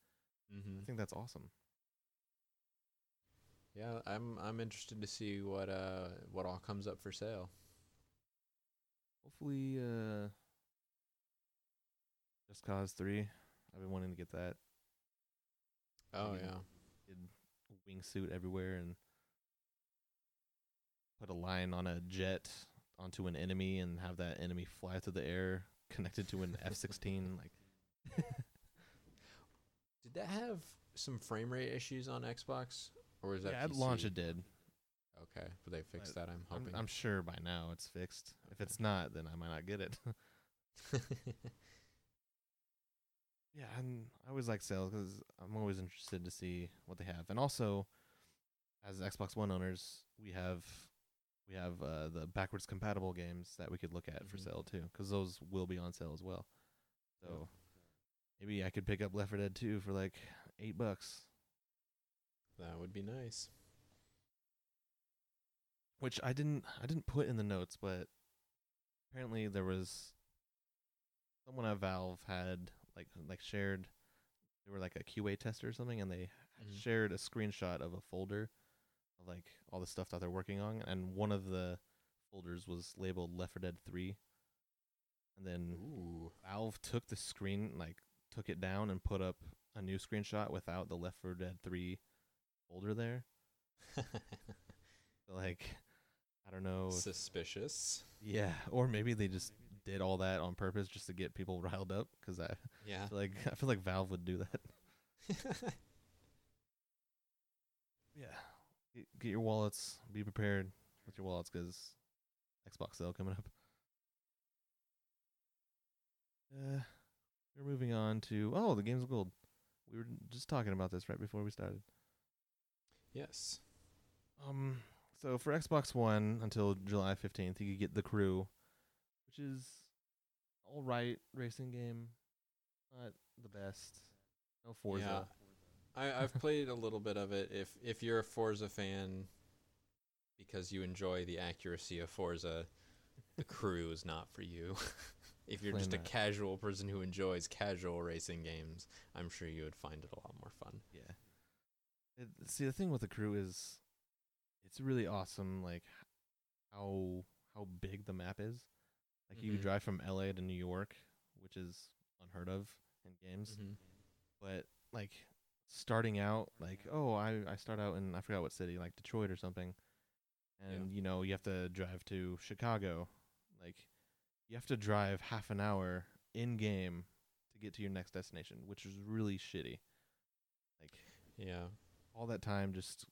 Mm-hmm.
I think that's awesome.
Yeah, I'm I'm interested to see what uh what all comes up for sale.
Hopefully uh Just Cause 3. I've been wanting to get that.
Oh
Maybe
yeah.
Did wingsuit everywhere and put a line on a jet onto an enemy and have that enemy fly through the air connected to an F16 like
Did <laughs> that have some frame rate issues on Xbox, or was that
yeah, at launch it did.
Okay, but they fixed
But
that. I'm
I'm,
hoping.
I'm sure by now it's fixed. If it's not, then I might not get it. <laughs> yeah, and I always like sales because I'm always interested to see what they have. And also, as Xbox One owners, we have we have uh, the backwards compatible games that we could look at for
Mhm.
sale too, because those will be on sale as well. So maybe I could pick up Left 4 Dead 2 for like eight bucks,
That would be nice.
which I didn't I didn't put in the notes, but apparently there was someone at Valve had like like shared they were like a QA tester or something, and they
Mhm.
shared a screenshot of a folder of like all the stuff that they're working on, and one of the folders was labeled Left 4 Dead 3, and then
Ooh.
Valve took the screen, like took it down and put up a new screenshot without the Left 4 Dead 3 folder there. <laughs> Like, I don't know.
Suspicious.
yeah, or maybe they just did all that on purpose just to get people <laughs> riled up. Because I
Yeah.
feel like I feel like Valve would do that. <laughs> Yeah, get, get your wallets. Be prepared with your wallets because Xbox sale coming up. Uh, we're moving on to oh the games of gold. We were just talking about this right before we started.
yes.
Um, so for Xbox One until July fifteenth, you could get the Crew, which is all right racing game, not the best. No Forza.
Yeah. I, I've <laughs> played a little bit of it. If if you're a Forza fan, because you enjoy the accuracy of Forza, the crew is not for you. <laughs> if you're just a casual person who enjoys casual racing games, I'm sure you would find it a lot more fun.
Yeah. It, see, the thing with the crew is, it's really awesome. Like how how big the map is. Like you
Mhm.
could drive from L.A. to New York, which is unheard of in games.
Mhm.
But like starting out, like oh, I I start out in I forgot what city, like Detroit or something, and you know you have to drive to Chicago. Like you have to drive half an hour in game to get to your next destination, which is really shitty. Like
Yeah.
all that time just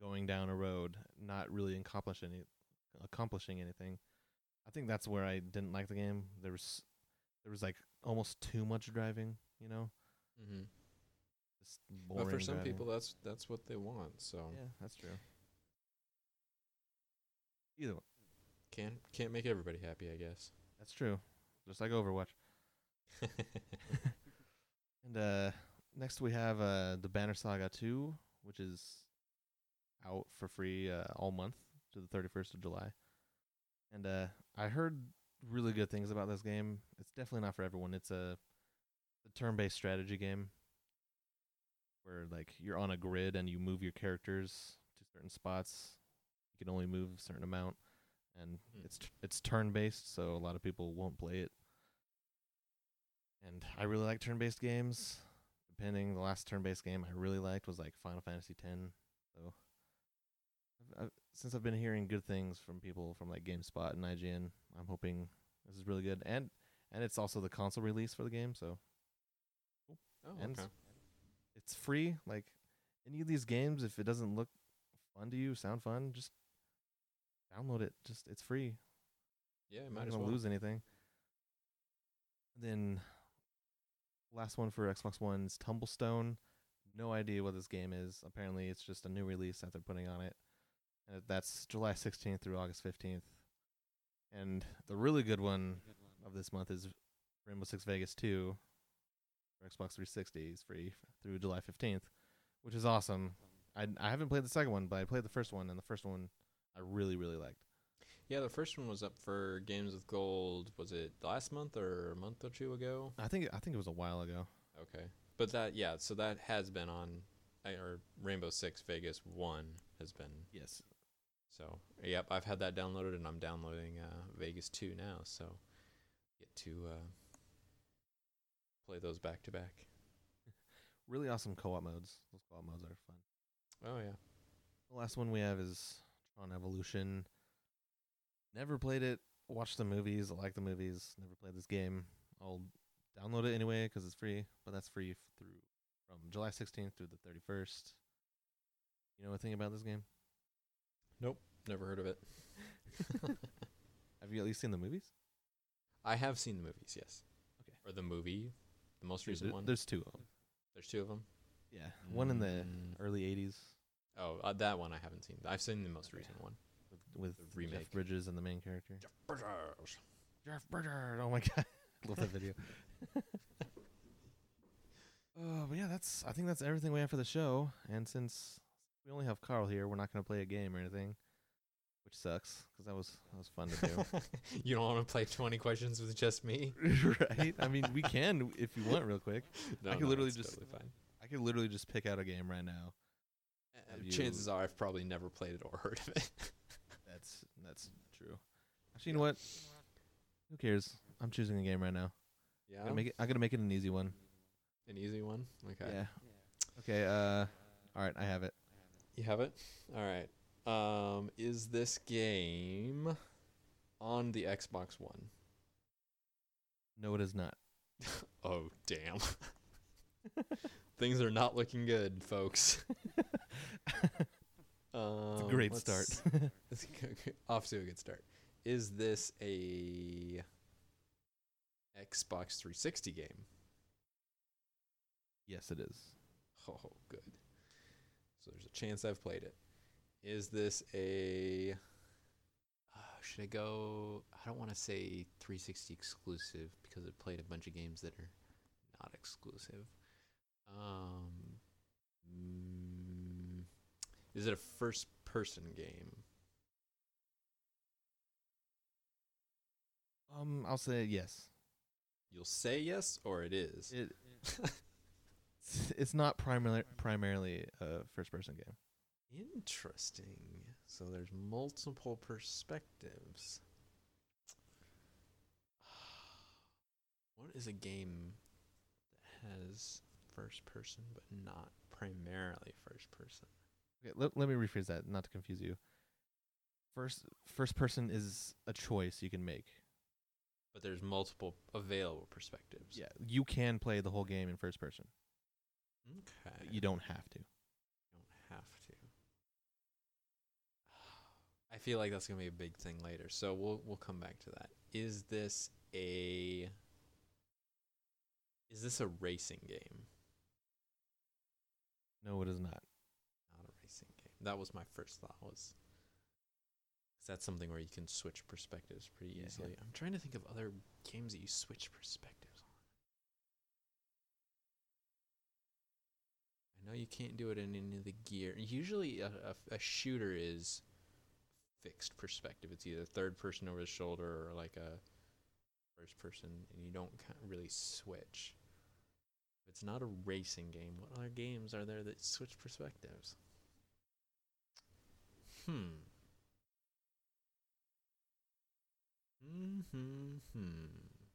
going down a road, not really accomplishing any, accomplishing anything. I think that's where I didn't like the game. There was there was like almost too much driving, you know.
Mm-hmm.
Just boring
But for some
driving.
people, that's that's what they want. So
yeah, that's true. Either way,
can't can't make everybody happy, I guess.
That's true. Just like Overwatch. <laughs> <laughs> And uh next we have uh the Banner Saga 2, which is out for free uh, all month to the 31st of July. And uh I heard really good things about this game. It's definitely not for everyone. It's a, a turn-based strategy game where like you're on a grid and you move your characters to certain spots. You can only move a certain amount and
Hmm.
it's t- it's turn-based, so a lot of people won't play it. And I really like turn-based games. Depending, the last turn-based game I really liked was like Final Fantasy X. So, I've, I've, since I've been hearing good things from people from like GameSpot and IGN, I'm hoping this is really good. And and it's also the console release for the game, so
Oh,
And
okay.
it's free. Like any of these games, if it doesn't look fun to you, sound fun, just download it. Just it's free.
Yeah,
You're
might
not gonna
well.
lose anything. And then last one for Xbox One's Tumblestone. No idea what this game is. Apparently, it's just a new release that they're putting on it, and that's July 16th through August 15th. And the really good one of this month is Rainbow Six Vegas 2 for Xbox 360 is free through July 15th, which is awesome. I I haven't played the second one, but I played the first one, and the first one I really really liked.
Yeah, the first one was up for Games with Gold. Was it last month or a month or two ago?
I think I think it was a while ago.
Okay, but that yeah, so that has been on, or Rainbow Six Vegas One has been.
Yes,
So yep, I've had that downloaded, and I'm downloading uh, Vegas Two now. So get to uh, play those back to back. <laughs>
really awesome co-op modes. Those co-op modes are fun.
Oh yeah,
The last one we have is Tron Evolution. Never played it. Watched the movies. I like the movies. Never played this game. I'll download it anyway 'cause it's free. But that's free f- through from July 16th through the 31st. You know anything about this game?
Nope, never heard of it. <laughs>
Have you at least seen the movies?
I have seen the movies, yes.
Okay.
Or the movie, the most
There-
recent one.
There's two of them.
There's two of them.
Yeah, one in the
Mm.
early 80s
Oh, uh, that one I haven't seen. I've seen the most recent one.
with, with
The
Jeff
remake.
Bridges and the main character. Jeff Bridges. Jeff Bridges. Oh my god, <laughs> love that video. <laughs> Uh, but yeah, that's I think that's everything we have for the show. And since we only have Carl here, we're not gonna play a game or anything, which sucks because that was that was fun to do. <laughs>
you don't want to play 20 questions with just me?
right? I mean, we can if you want, real quick.
No,
could
no,
literally just-
totally fine.
I could literally just pick out a game right now. Have you-
chances are I've probably never played it or heard of it. <laughs>
That's that's true. Actually, you know what? Who cares? I'm choosing a game right now.
yeah,
I'm gonna make it. I'm gonna make it an easy one.
an easy one. Okay,
Yeah. Okay. Uh. All right. I have it.
you have it. All right. Um, is this game on the Xbox One?
No, it is not. <laughs>
Oh damn. <laughs> Things are not looking good, folks. Um,
It's a great start. <laughs> <laughs>
let's go- go- off to a good start. Is this a Xbox 360 game?
yes, it is.
Oh, good. So there's a chance I've played it. Is this a? Uh, should I go? I don't want to say 360 exclusive because it played a bunch of games that are not exclusive. Um, mm, is it a first-person game?
Um. I'll say yes.
You'll say yes, or it is.
It. it's- <laughs> it's not primarily primarily a first person game.
Interesting. So there's multiple perspectives. <sighs> What is a game that has first person but not primarily first person?
Okay. Let Let me rephrase that, not to confuse you. First first person is a choice you can make.
But there's multiple available perspectives.
Yeah. You can play the whole game in first person.
Okay.
You don't have to.
don't have to. <sighs> I feel like that's gonna be a big thing later, so we'll we'll come back to that. Is this a is this a racing game?
No, it is not.
Not a racing game. That was my first thought. Was that's something where you can switch perspectives pretty
Yeah, yeah.
easily. I'm trying to think of other games that you switch perspectives on. I know you can't do it in any of the gear. Usually, a, a, a shooter is fixed perspective. It's either third person over the shoulder or like a first person, and you don't really switch. If it's not a racing game, what other games are there that switch perspectives? Hmm. Hmm. Hmm.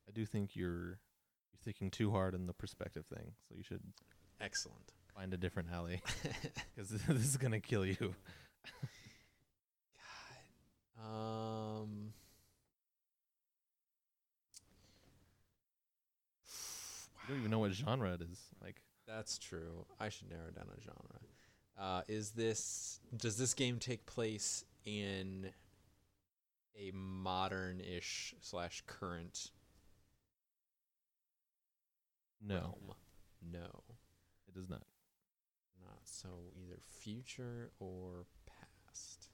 I do think you're you're thinking too hard on the perspective thing, so you should
Excellent.
find a different alley <laughs> because this is gonna kill you.
God. Um.
You don't even know what genre it is. Like,
That's true. I should narrow down a genre. Uh, is this does this game take place in a modern-ish slash current
no,
realm? No,
it is not.
not so. Either future or past.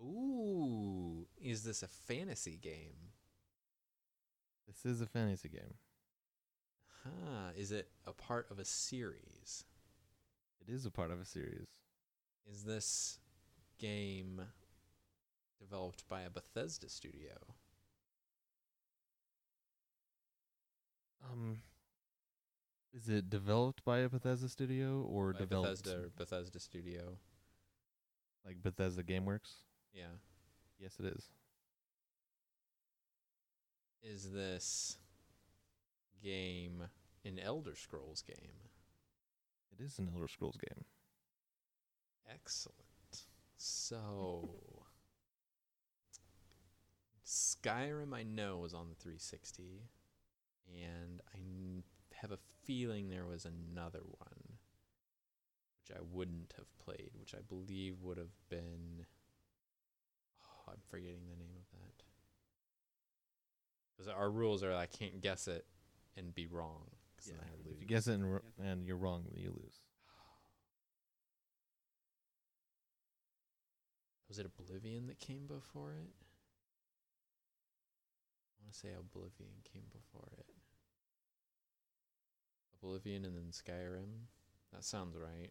Ooh, is this a fantasy game?
This is a fantasy game.
Huh. Is it a part of a series?
It is a part of a series.
Is this game developed by a Bethesda studio?
Um, is it developed by a Bethesda studio or
By
developed
Bethesda or Bethesda studio?
like Bethesda GameWorks?
Yeah.
Yes, it is.
Is this game an Elder Scrolls game?
It is an Elder Scrolls game.
Excellent. So, Skyrim, I know, was on the 360, and I have a feeling there was another one which I wouldn't have played, which I believe would have been. Oh, I'm forgetting the name of that. Because our rules are I can't guess it and be wrong. 'Cause then I
if you guess it and, r- and you're wrong, then you lose.
Was it Oblivion that came before it? I want to say Oblivion came before it. Oblivion and then Skyrim. That sounds right.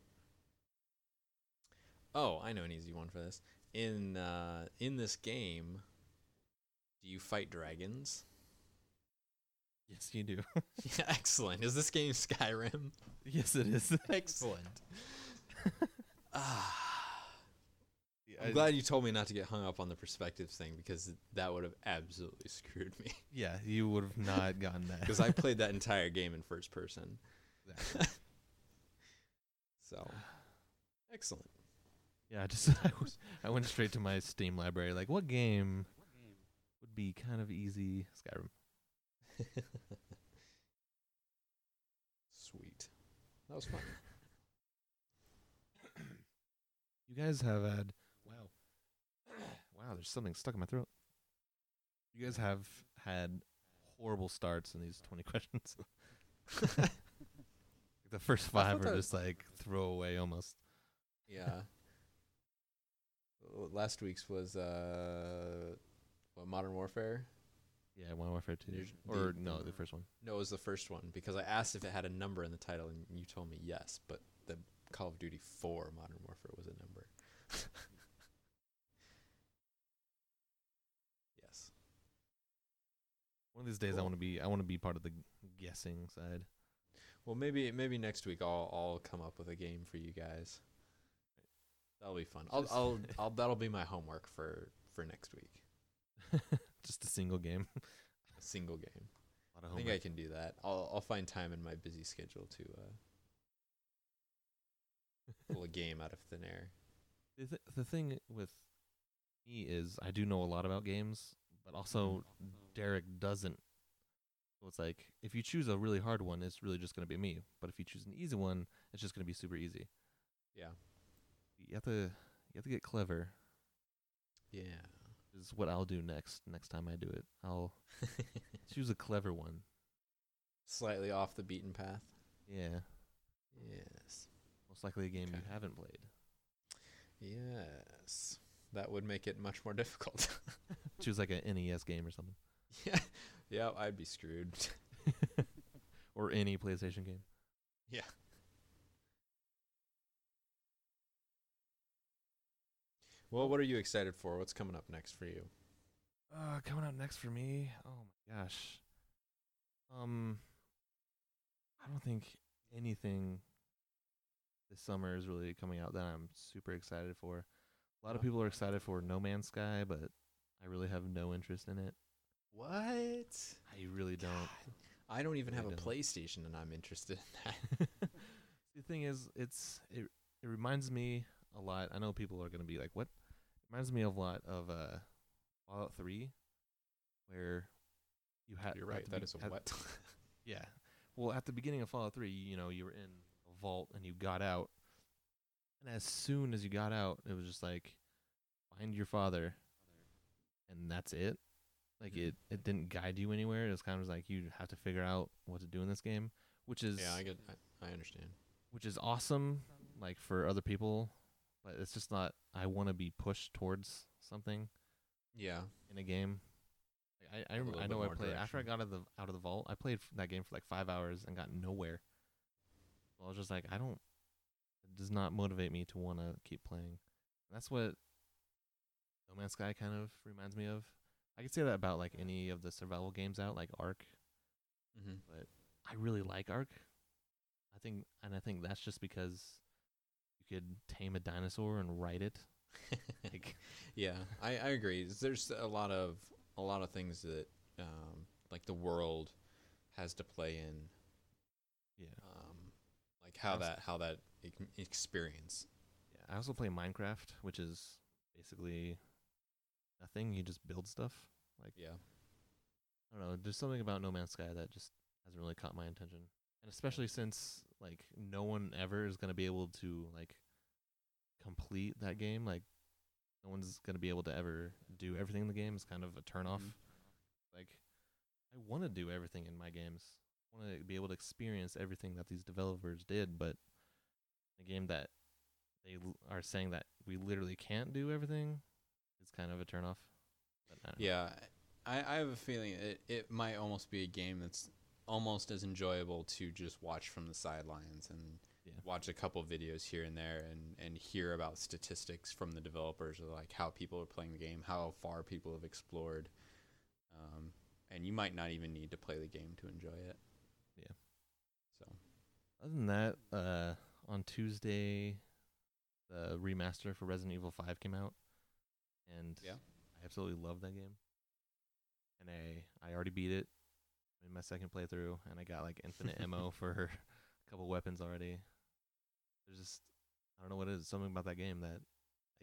Oh, I know an easy one for this. In uh, in this game, do you fight dragons?
Yes, you do.
yeah, <laughs> <laughs> excellent. Is this game Skyrim?
yes, it is. <laughs>
Excellent. ah,
Yeah,
I'm
I-
glad you told me not to get hung up on the perspective thing because that would have absolutely screwed me.
Yeah, you would have not gotten that.
Because I played that entire game in first person.
Exactly.
So, excellent.
Yeah, I just I, was, I went straight to my Steam library. Like, what game would be kind of easy? Skyrim. <laughs>
Sweet. That was fun. <clears throat>
You guys have had wow, <clears throat> wow. There's something stuck in my throat. You guys have had horrible starts in these 20 <laughs> questions. <laughs> The first five are just like throwaway almost.
Yeah. Last week's was uh, what, Modern Warfare.
Yeah, Modern Warfare 2.
There's
Or no,
the-
the first one.
No, it was the first one because I asked if it had a number in the title, and you told me yes. But the Call of Duty 4 Modern Warfare was a number. <laughs> yes.
One of these days, I want to be I want to be part of the guessing side.
Well, maybe maybe next week I'll I'll come up with a game for you guys. That'll be fun. I'll I'll, <laughs> I'll that'll be my homework for for next week. <laughs>
just a single game.
A <laughs> single game.
A
I think I can do that. I'll I'll find time in my busy schedule to uh, <laughs> pull a game out of thin air.
The, th- the thing with me is I do know a lot about games, but also Derek doesn't. So it's like if you choose a really hard one, it's really just going to be me. But if you choose an easy one, it's just going to be super easy.
Yeah.
You have to you have to get clever.
Yeah.
Is what I'll do next. Next time I do it, I'll <laughs> choose a clever one.
Slightly off the beaten path.
Yeah,
Yes.
most likely a game you haven't played.
Yes. That would make it much more <laughs> difficult. <laughs>
choose like a NES game or something,
yeah. Yeah, I'd be screwed.
or any PlayStation game.
yeah. Well, what are you excited for? What's coming up next for you?
Uh, coming up next for me. Oh my gosh. Um, I don't think anything this summer is really coming out that I'm super excited for. A lot of people are excited for No Man's Sky, but I really have no interest in it.
What?
I really don't.
God, I don't even have a
don't.
PlayStation and I'm interested in that. <laughs>
the thing is, it's it. It reminds me a lot. I know people are gonna be like, "What?" Reminds me of a lot of uh, Fallout Three, where you had.
You're right. That
be-
is a
at-
what? <laughs>
Yeah. Well, at the beginning of Fallout 3, you know, you were in a vault and you got out. And as soon as you got out, it was just like find your father and that's it. Like
Mhm.
it it didn't guide you anywhere. It was kind of like you have to figure out what to do in this game, which is
yeah, I get. I, I understand.
which is awesome like for other people, but it's just not I want to be pushed towards something
Yeah.
in a game. I I, know I played after I got out of the out of the vault. I played that game for like five hours and got nowhere. So I was just like, I don't. It does not motivate me to want to keep playing. And that's what No Man's Sky kind of reminds me of. I could say that about like any of the survival games out, like Ark.
Mm-hmm.
But I really like Ark. I think, and I think that's just because you could tame a dinosaur and ride it. <laughs> Like,
yeah, I, I agree. There's a lot of a lot of things that um, like the world has to play in,
yeah.
um, like how that how that experience.
Yeah, I also play Minecraft, which is basically nothing. You just build stuff. Like
Yeah,
I don't know, there's something about No Man's Sky that just hasn't really caught my attention, and especially since like no one ever is gonna be able to like complete that game. Like no one's gonna be able to ever do everything in the game. It's kind of a turn off.
Mhm.
Like I want to do everything in my games. I want to be able to experience everything that these developers did, but a game that they l- are saying that we literally can't do everything is kind of a turn off. But I don't know.
yeah. I, I have a feeling it it might almost be a game that's almost as enjoyable to just watch from the sidelines and
Yeah.
watch a couple videos here and there and and hear about statistics from the developers of like how people are playing the game, how far people have explored. Um, and you might not even need to play the game to enjoy it.
Yeah.
So
Other than that, uh, on Tuesday, the remaster for Resident Evil 5 came out, and
Yeah.
I absolutely love that game. And I I already beat it my second playthrough, and I got like infinite ammo <laughs> for a couple weapons already. There's just I don't know what it is, something about that game that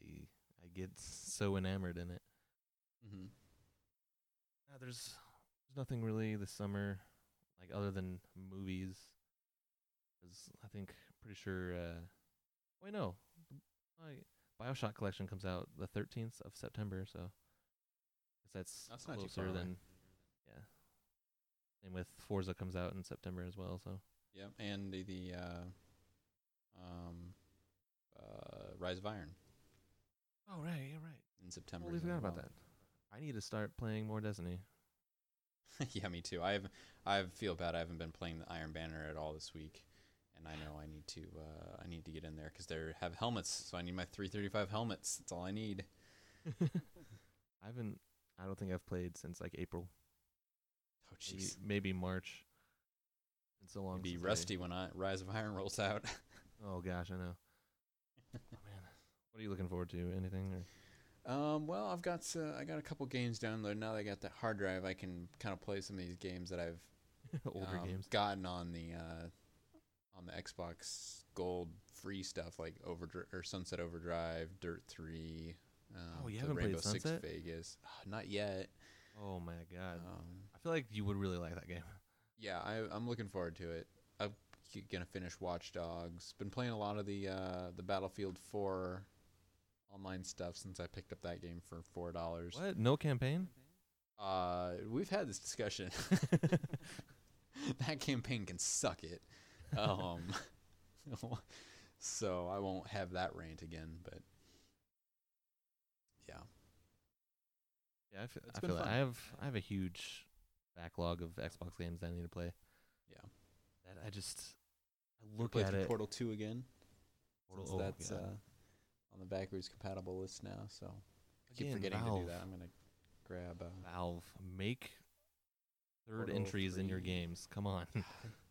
I I get so enamored in it.
mm-hmm.
Uh, there's there's nothing really this summer, like other than movies. 'Cause I think pretty sure. Uh, wait, no, my Bioshock collection comes out the 13th of September, so that's
That's
closer than. Same with Forza comes out in September as well, so
Yep, and the, the uh, um, uh, Rise of Iron
oh right, yeah right.
in September.
Totally
as
forgot about that. I need to start playing more Destiny. <laughs>
yeah, me too. I have I feel bad. I haven't been playing the Iron Banner at all this week, and I know I need to uh, I need to get in there because they have helmets. So I need my 335 helmets. That's all I need. <laughs>
I haven't. I don't think I've played since like April.
Oh
maybe,
jeez,
maybe March. It's so long.
I'd be
since I-
rusty when I Rise of Iron rolls out. <laughs>
Oh gosh, I know. <laughs> oh man, what are you looking forward to? Anything? Or?
Um, well, I've got uh, I got a couple games downloaded now. That I got that hard drive. I can kind of play some of these games that I've <laughs>
Older
um,
games.
gotten on the uh, on the Xbox Gold free stuff like Overdrive or Sunset Overdrive, Dirt Three. Um,
Oh, you haven't played
Rainbow Six
Sunset?
Vegas. Ah, not yet.
Oh my god,
Um,
feel like you would really like that game.
yeah, I, I'm looking forward to it. I'm gonna finish Watch Dogs. Been playing a lot of the uh, the Battlefield 4 online stuff since I picked up that game for four dollars.
What? No campaign?
Uh, we've had this discussion. <laughs> <laughs> that campaign can suck it. Um, <laughs> so I won't have that rant again. But yeah,
Yeah, I feel,
It's
I, feel
fun.
I have I have a huge backlog of Xbox games that I need to play.
yeah.
That I just I look at it.
Portal Two again.
Portal-
since
oh,
that's
God.
uh, on the backwards compatible list now. So I keep
Again,
forgetting to do that. I'm gonna grab. Uh,
Valve make third
Portal
entries in your games. Come on, <laughs>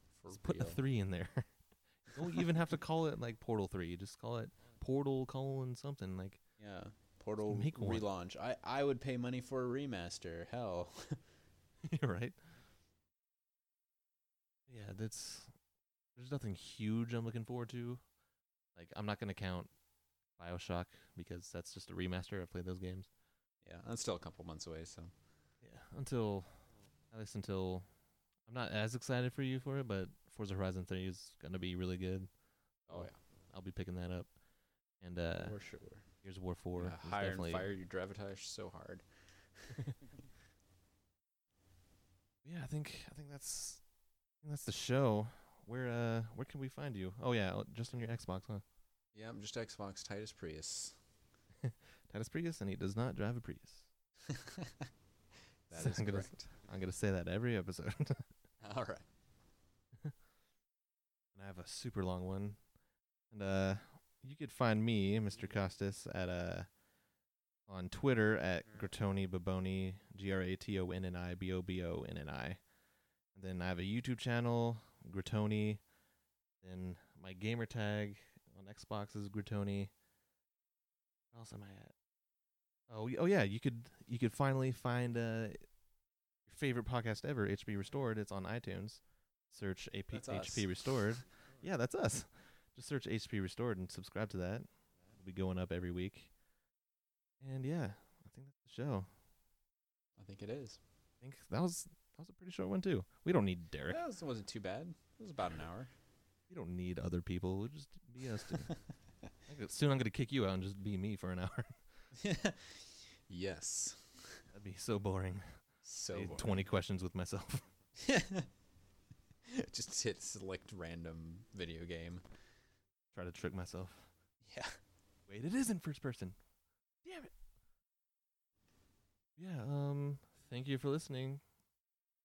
<laughs> put a three in there. <laughs> don't even have to call it like Portal Three. Just call it Portal colon something like.
Yeah, Portal relaunch. I I would pay money for a remaster. Hell. <laughs>
right? Yeah, that's there's nothing huge I'm looking forward to. Like I'm not gonna count Bioshock because that's just a remaster. I've played those games.
Yeah, that's still a couple months away. So
Yeah. Until at least until I'm not as excited for you for it, but Forza Horizon three is gonna be really good.
oh yeah,
I'll be picking that up. And uh
for sure.
Of War four
Yeah, hire and fire your Gravitage so hard. <laughs>
Yeah, I think I think that's I think that's the show. Where uh where can we find you? Oh yeah, uh, just on your Xbox, huh?
Yeah, I'm just Xbox Titus Prius. <laughs>
Titus Prius, and he does not drive a Prius. <laughs>
That
So
is
I'm gonna-
correct.
I'm gonna say that every episode. <laughs>
All right.
and I have a super long one. And uh you could find me, Mr. Costas, at uh on Twitter at Gratonni Bobonni, G R A T O N N I B O B O N N I. And then I have a YouTube channel, Gratonni. Then my gamer tag on Xbox is Gratoni. Where else am I at? Oh, oh yeah, you could you could finally find uh your favorite podcast ever, HP Restored. It's on iTunes. Search AP,
That's us.
HP Restored. <laughs> yeah, that's us. Just search HP Restored and subscribe to that. We'll be going up every week. And yeah, I think that's the show.
I think it is.
I think that was that was a pretty short one too. We don't need Derek.
Yeah, it wasn't too bad. It was about an hour.
We don't need other people. We'll just be us two. <laughs> I could- Soon I'm gonna kick you out and just be me for an hour. <laughs>
yes.
That'd be so boring.
So boring.
Twenty questions with myself. <laughs>
just hit select random video game.
Try to trick myself.
Yeah.
Wait, it isn't first person. Damn it. Yeah, um, thank you for listening.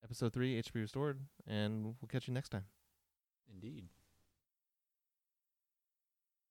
episode three, HP Restored, and we'll catch you next time.
Indeed.